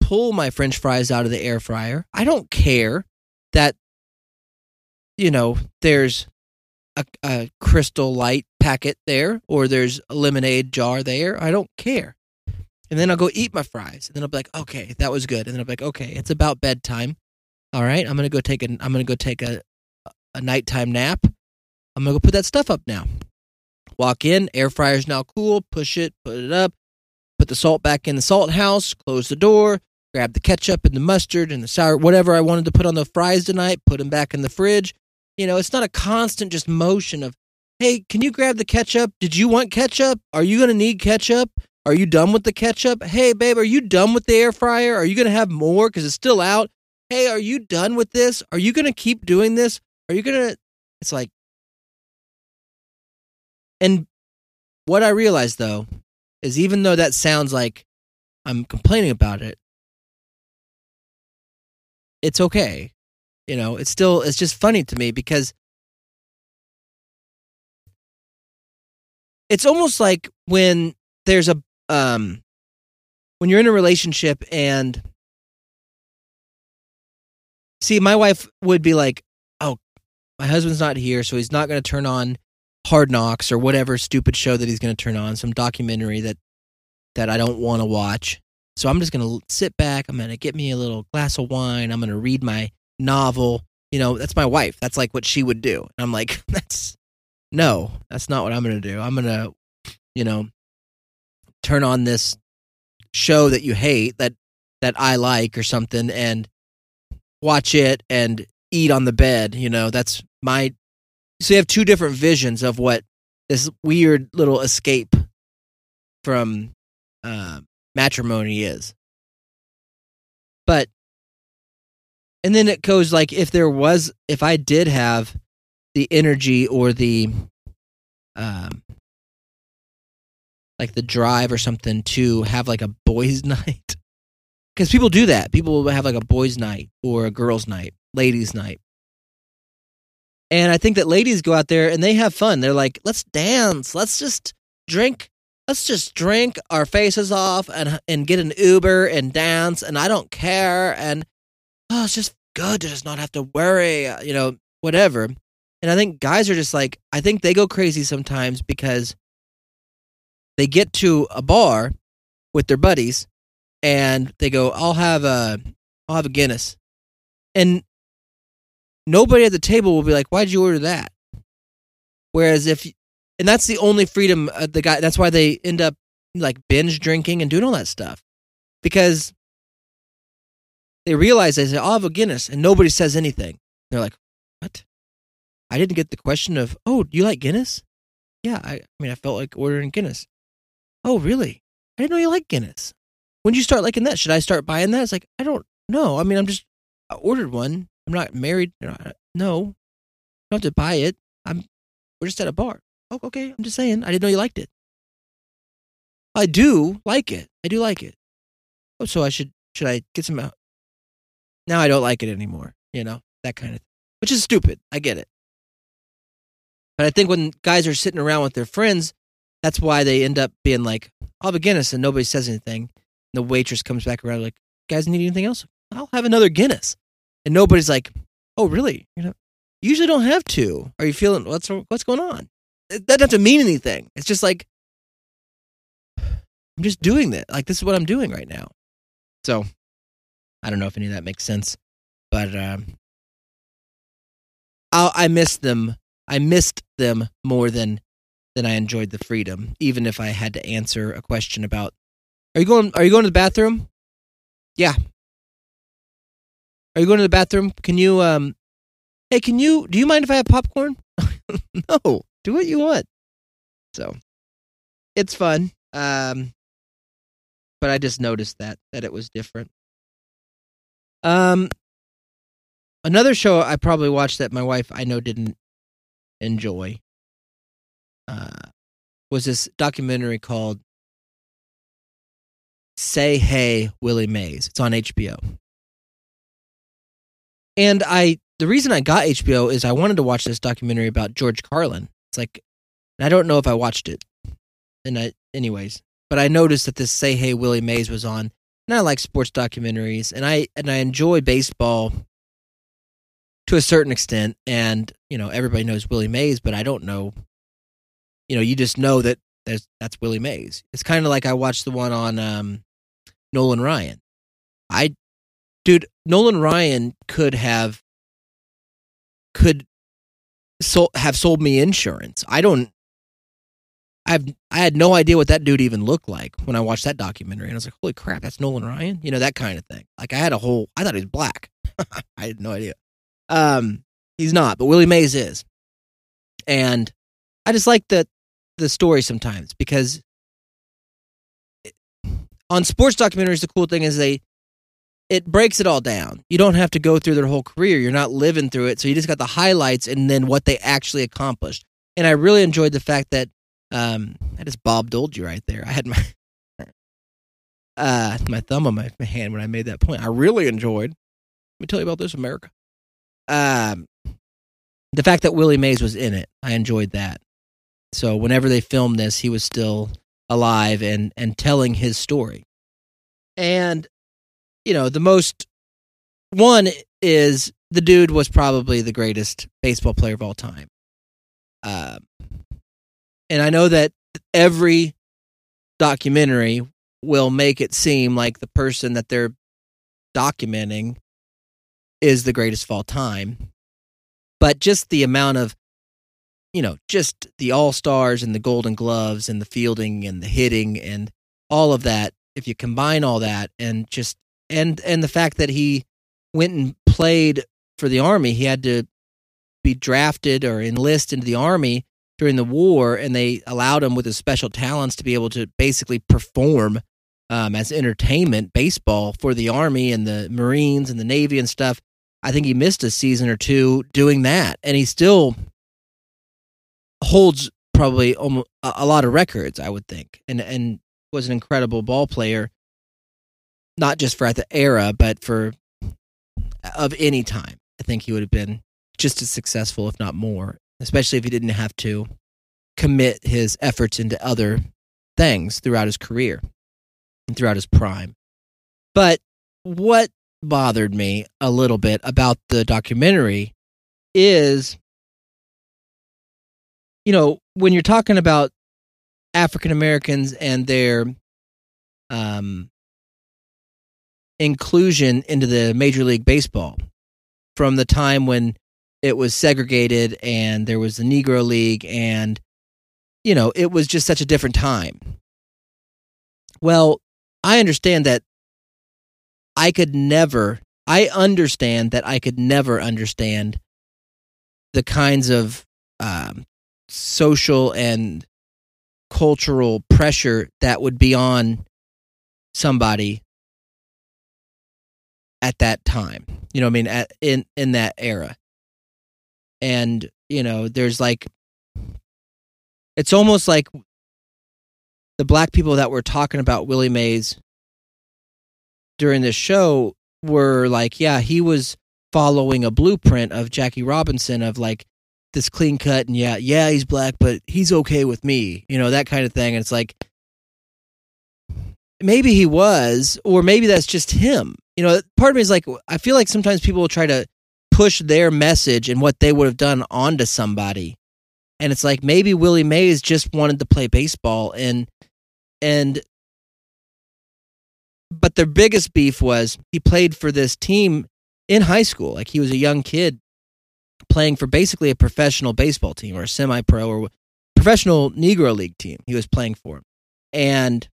pull my french fries out of the air fryer, I don't care that you know there's a, a crystal light packet there or there's a lemonade jar there. I don't care. And then I'll go eat my fries. And then I'll be like, okay, that was good. And then I'll be like, okay, it's about bedtime. All right, I'm gonna go take a I'm gonna go take a a nighttime nap. I'm gonna go put that stuff up now. Walk in, air fryer's now cool, push it, put it up, put the salt back in the salt house, close the door, grab the ketchup and the mustard and the sour whatever I wanted to put on the fries tonight, put them back in the fridge. You know, it's not a constant just motion of, hey, can you grab the ketchup? Did you want ketchup? Are you gonna need ketchup? Are you done with the ketchup? Hey, babe, are you done with the air fryer? Are you gonna have more because it's still out? Hey, are you done with this? Are you gonna keep doing this? Are you gonna? It's like, and what I realized though is even though that sounds like I'm complaining about it, it's okay. You know, it's still it's just funny to me because it's almost like when there's a um when you're in a relationship and see my wife would be like, "Oh, my husband's not here, so he's not going to turn on Hard Knocks or whatever stupid show that he's going to turn on, some documentary that that I don't want to watch. So I'm just going to sit back. I'm going to get me a little glass of wine. I'm going to read my novel. You know, that's my wife. That's like what she would do. And I'm like, that's no, that's not what I'm going to do. I'm going to, you know, turn on this show that you hate that that I like or something and watch it and eat on the bed, you know. That's my so you have two different visions of what this weird little escape from uh, matrimony is. But and then it goes like if there was if I did have the energy or the um like the drive or something to have like a boys night. Because people do that. People will have like a boys night or a girls night ladies night. And i think that ladies go out there and they have fun. They're like let's dance. Let's just drink let's just drink our faces off and and get an uber and dance and i don't care and oh it's just good to just not have to worry you know whatever. And i think guys are just like i think they go crazy sometimes because they get to a bar with their buddies and they go i'll have a i'll have a guinness. And nobody at the table will be like why'd you order that? Whereas if and that's the only freedom uh, the guy that's why they end up like binge drinking and doing all that stuff. Because they realize they say i'll have a guinness and nobody says anything. They're like what? I didn't get the question of oh do you like guinness yeah i, I mean i felt like ordering guinness Oh, really? I didn't know you like Guinness. When did you start liking that? Should I start buying that? It's like, I don't know. I mean, I'm just, I ordered one. I'm not married. No, I don't have to buy it. I'm, we're just at a bar. Oh, okay. I'm just saying. I didn't know you liked it. I do like it. I do like it. Oh, so I should, should I get some out? Now I don't like it anymore. You know, that kind of thing, which is stupid. I get it. But I think when guys are sitting around with their friends, that's why they end up being like, I'll have a Guinness, and nobody says anything. And the waitress comes back around like, guys need anything else? I'll have another Guinness. And nobody's like, oh, really? You know, you usually don't have to. Are you feeling, what's, what's going on? That doesn't have to mean anything. It's just like, I'm just doing that. Like, this is what I'm doing right now. So, I don't know if any of that makes sense, but um, i I miss them. I missed them more than then I enjoyed the freedom, even if I had to answer a question about Are you going are you going to the bathroom? Yeah. Are you going to the bathroom? Can you um Hey, can you do you mind if I have popcorn? no. Do what you want. So it's fun. Um but I just noticed that that it was different. Um another show I probably watched that my wife I know didn't enjoy was this documentary called Say Hey Willie Mays. It's on HBO. And I the reason I got HBO is I wanted to watch this documentary about George Carlin. It's like I don't know if I watched it. And I anyways, but I noticed that this Say Hey Willie Mays was on. And I like sports documentaries and I and I enjoy baseball to a certain extent. And you know, everybody knows Willie Mays, but I don't know. You know, you just know that there's that's Willie Mays. It's kind of like I watched the one on um, Nolan Ryan. I, dude, Nolan Ryan could have could so have sold me insurance. I don't. I've I had no idea what that dude even looked like when I watched that documentary, and I was like, "Holy crap, that's Nolan Ryan!" You know that kind of thing. Like I had a whole. I thought he was black. I had no idea. Um, he's not, but Willie Mays is, and I just like the the story sometimes because on sports documentaries, the cool thing is they it breaks it all down. You don't have to go through their whole career. You're not living through it. So you just got the highlights and then what they actually accomplished. And I really enjoyed the fact that um I just Bob doled you right there. I had my uh my thumb on my hand when I made that point. I really enjoyed. Let me tell you about this, America. Um the fact that Willie Mays was in it, I enjoyed that. So whenever they filmed this, he was still alive and and telling his story. And you know, the most one is the dude was probably the greatest baseball player of all time. Uh, and I know that every documentary will make it seem like the person that they're documenting is the greatest of all time. But just the amount of, you know, just the all stars and the golden gloves and the fielding and the hitting and all of that, if you combine all that and just and and the fact that he went and played for the army, he had to be drafted or enlist into the army during the war, and they allowed him with his special talents to be able to basically perform um, as entertainment baseball for the army and the Marines and the Navy and stuff. I think he missed a season or two doing that, and he still holds probably almost a lot of records. I would think, and and was an incredible ball player not just for at the era, but for uh, of any time. I think he would have been just as successful, if not more, especially if he didn't have to commit his efforts into other things throughout his career and throughout his prime. But what bothered me a little bit about the documentary is you know, when you're talking about African Americans and their um inclusion into the Major League Baseball from the time when it was segregated and there was the Negro League and you know, it was just such a different time. Well, I understand that I could never I understand that I could never understand the kinds of um, social and cultural pressure that would be on somebody at that time. You know, I mean, at, in in that era, and you know, there's like, it's almost like the black people that were talking about Willie Mays during this show were like, yeah, he was following a blueprint of Jackie Robinson of like this clean cut and yeah, yeah, he's black, but he's okay with me, you know, that kind of thing. And it's like maybe he was, or maybe that's just him you know, part of me is like, I feel like sometimes people will try to push their message and what they would have done onto somebody. And it's like maybe Willie Mays just wanted to play baseball and and but their biggest beef was he played for this team in high school. Like he was a young kid playing for basically a professional baseball team or a semi pro or professional Negro League team he was playing for. And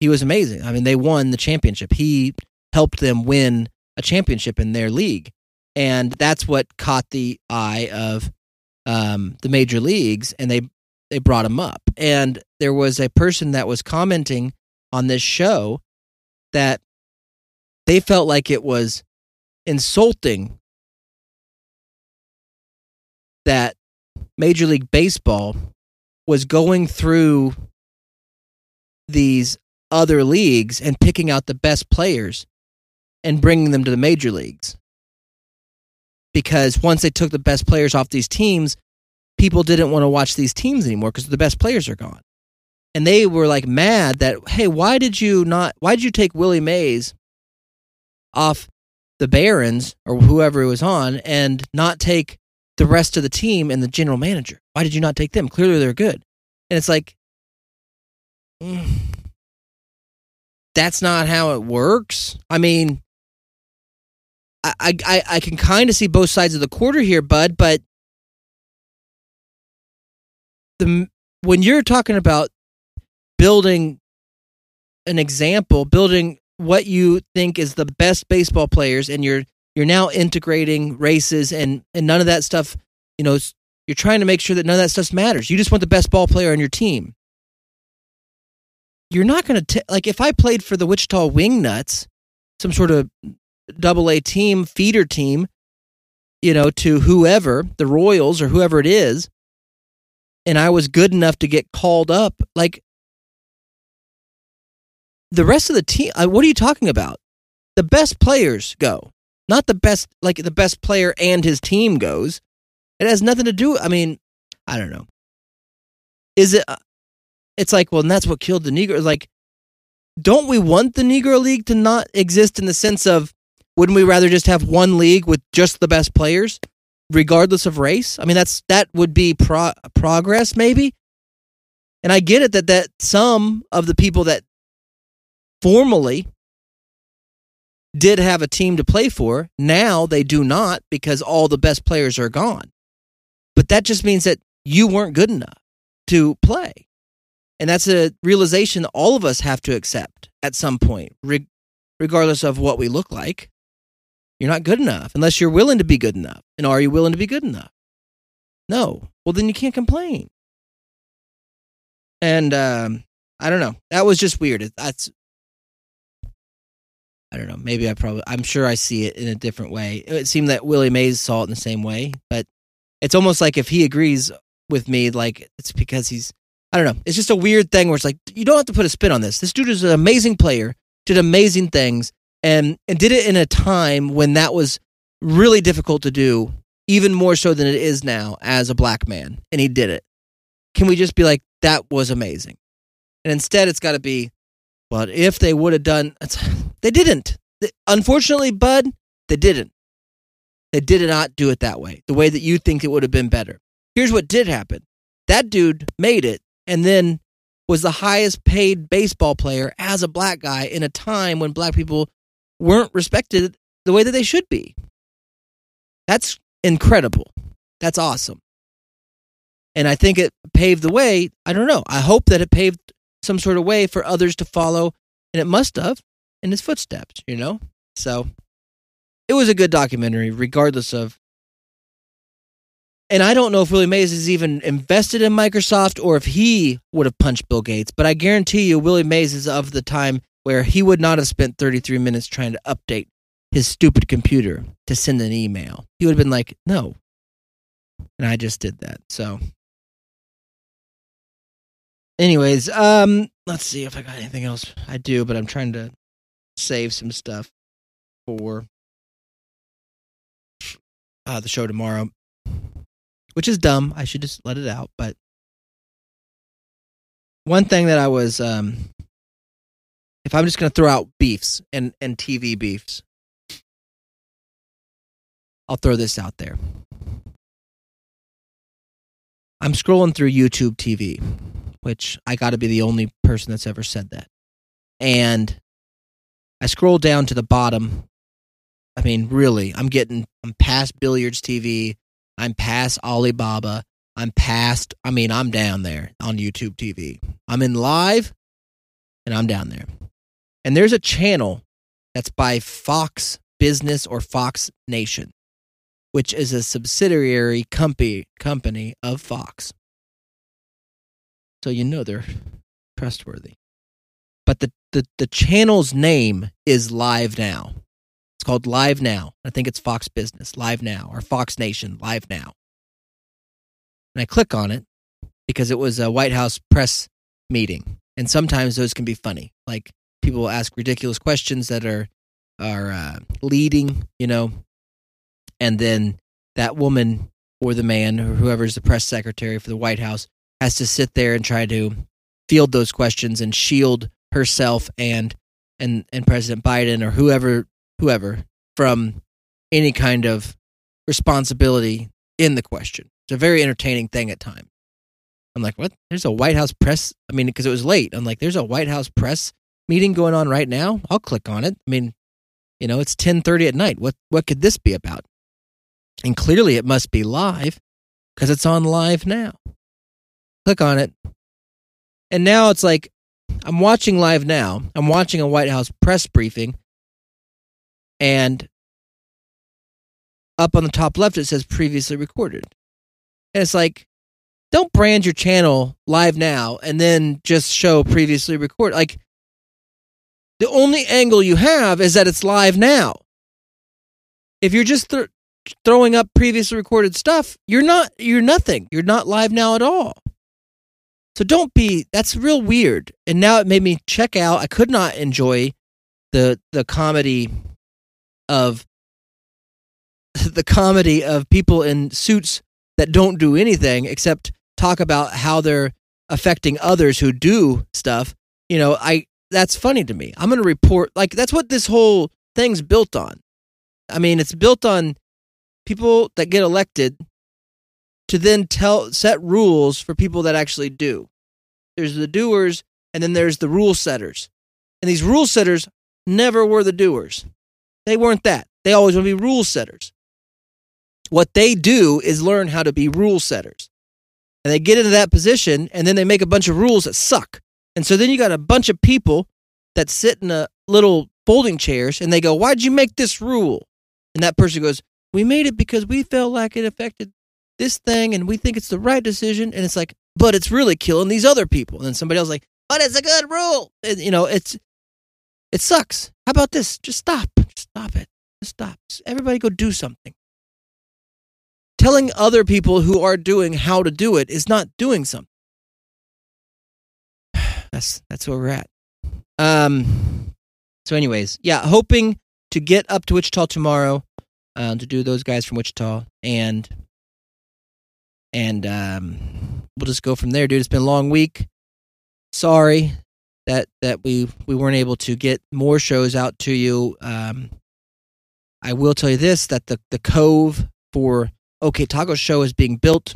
he was amazing. I mean, they won the championship. He helped them win a championship in their league. And that's what caught the eye of um, the major leagues, and they they brought him up. And there was a person that was commenting on this show that they felt like it was insulting that Major League Baseball was going through these other leagues and picking out the best players and bringing them to the major leagues. Because once they took the best players off these teams, people didn't want to watch these teams anymore because the best players are gone. And they were like mad that, hey, why did you not, why did you take Willie Mays off the Barons or whoever it was on and not take the rest of the team and the general manager? Why did you not take them? Clearly they're good. And it's like, mm, that's not how it works. I mean, I I, I can kind of see both sides of the quarter here, bud, but the when you're talking about building an example, building what you think is the best baseball players, and you're you're now integrating races and and none of that stuff. You know, you're trying to make sure that none of that stuff matters. You just want the best ball player on your team. You're not going to like if I played for the Wichita Wingnuts, some sort of double A team, feeder team, you know, to whoever, the Royals or whoever it is, and I was good enough to get called up, like the rest of the team, uh, what are you talking about? The best players go, not the best, like the best player and his team goes. It has nothing to do. I mean, I don't know. Is it? Uh, it's like, well, and that's what killed the Negro. Like, don't we want the Negro League to not exist in the sense of, wouldn't we rather just have one league with just the best players, regardless of race? I mean, that's that would be pro- progress, maybe. And I get it that that some of the people that formally did have a team to play for. Now they do not because all the best players are gone. But that just means that you weren't good enough to play. And that's a realization all of us have to accept at some point, regardless of what we look like. You're not good enough unless you're willing to be good enough. And are you willing to be good enough? No. Well, then you can't complain. And um, I don't know. That was just weird. That's I don't know. Maybe I probably, I'm sure I see it in a different way. It seemed that Willie Mays saw it in the same way, but it's almost like if he agrees with me, like it's because he's, I don't know. It's just a weird thing where it's like, you don't have to put a spin on this. This dude is an amazing player, did amazing things, and, and did it in a time when that was really difficult to do, even more so than it is now as a black man. And he did it. Can we just be like, that was amazing? And instead, it's got to be, but if they would have done, they didn't. Unfortunately, Bud, they didn't. They did not do it that way, the way that you think it would have been better. Here's what did happen that dude made it and then was the highest paid baseball player as a black guy in a time when black people weren't respected the way that they should be. That's incredible. That's awesome. And I think it paved the way. I don't know. I hope that it paved some sort of way for others to follow, and it must have in his footsteps, you know? So it was a good documentary, regardless of. And I don't know if Willie Mays is even invested in Microsoft or if he would have punched Bill Gates, but I guarantee you, Willie Mays is of the time where he would not have spent 33 minutes trying to update his stupid computer to send an email. He would have been like, no. And I just did that. So anyways, um, let's see if I got anything else. I do, but I'm trying to save some stuff for uh, the show tomorrow, which is dumb. I should just let it out. But one thing that I was, um, if I'm just going to throw out beefs and, and TV beefs, I'll throw this out there. I'm scrolling through YouTube TV which I got to be the only person that's ever said that. And I scroll down to the bottom. I mean, really, I'm getting, I'm past Billiards TV. I'm past Alibaba. I'm past, I mean, I'm down there on YouTube TV. I'm in live and I'm down there. And there's a channel that's by Fox Business or Fox Nation, which is a subsidiary company company of Fox so you know they're trustworthy. But the, the, the channel's name is Live Now. It's called Live Now. I think it's Fox Business, Live Now, or Fox Nation, Live Now. And I click on it because it was a White House press meeting. And sometimes those can be funny. Like people will ask ridiculous questions that are are uh, leading, you know, and then that woman or the man or whoever's the press secretary for the White House has to sit there and try to field those questions and shield herself and and and President Biden or whoever whoever from any kind of responsibility in the question. It's a very entertaining thing at times. I'm like, what? There's a White House press. I mean, because it was late. I'm like, there's a White House press meeting going on right now. I'll click on it. I mean, you know, it's 10:30 at night. What what could this be about? And clearly, it must be live because it's on live now. Click on it, and now it's like I'm watching live now. I'm watching a White House press briefing, and up on the top left it says previously recorded, and it's like don't brand your channel live now and then just show previously recorded. Like the only angle you have is that it's live now. If you're just th- throwing up previously recorded stuff, you're not you're nothing. You're not live now at all. So don't be that's real weird. And now it made me check out. I could not enjoy the the comedy of the comedy of people in suits that don't do anything except talk about how they're affecting others who do stuff, you know, I that's funny to me. I'm going to report like that's what this whole thing's built on. I mean, it's built on people that get elected to then tell set rules for people that actually do. There's the doers and then there's the rule setters. And these rule setters never were the doers. They weren't that. They always want to be rule setters. What they do is learn how to be rule setters and they get into that position and then they make a bunch of rules that suck. And so then you got a bunch of people that sit in a little folding chairs and they go, Why'd you make this rule? And that person goes, We made it because we felt like it affected this thing and we think it's the right decision. And it's like, but it's really killing these other people. And then somebody else like, but it's a good rule. And, you know, it's it sucks. How about this? Just stop. Just stop it. Just stop. Everybody go do something telling other people who are doing how to do it is not doing something. That's that's where we're at. Um. So, anyways, yeah, hoping to get up to Wichita tomorrow uh, to do those guys from Wichita, and and um, we'll just go from there, dude. It's been a long week. Sorry that that we we weren't able to get more shows out to you. Um, I will tell you this: that the the Cove for OK Taco Show is being built.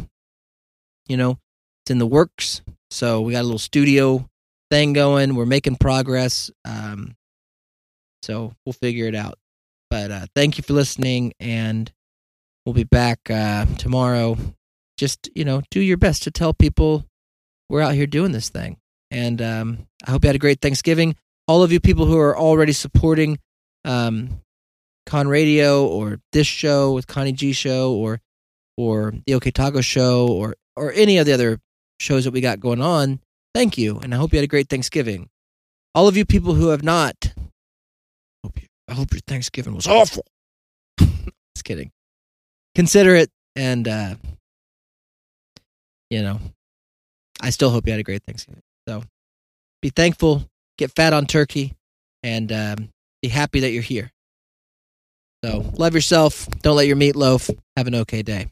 You know, it's in the works. So we got a little studio thing going. We're making progress. Um, so we'll figure it out. But uh, thank you for listening, and we'll be back uh, tomorrow. Just you know, do your best to tell people we're out here doing this thing. And um, I hope you had a great Thanksgiving. All of you people who are already supporting um, Conradio or this show with Connie G Show or or the OK Taco Show or or any of the other shows that we got going on, thank you, and I hope you had a great Thanksgiving. All of you people who have not, hope you, I hope your Thanksgiving was awful. Just kidding. Consider it, and uh, you know, I still hope you had a great Thanksgiving. So, be thankful, get fat on turkey, and um, be happy that you're here. So, love yourself. Don't let your meat loaf. Have an okay day.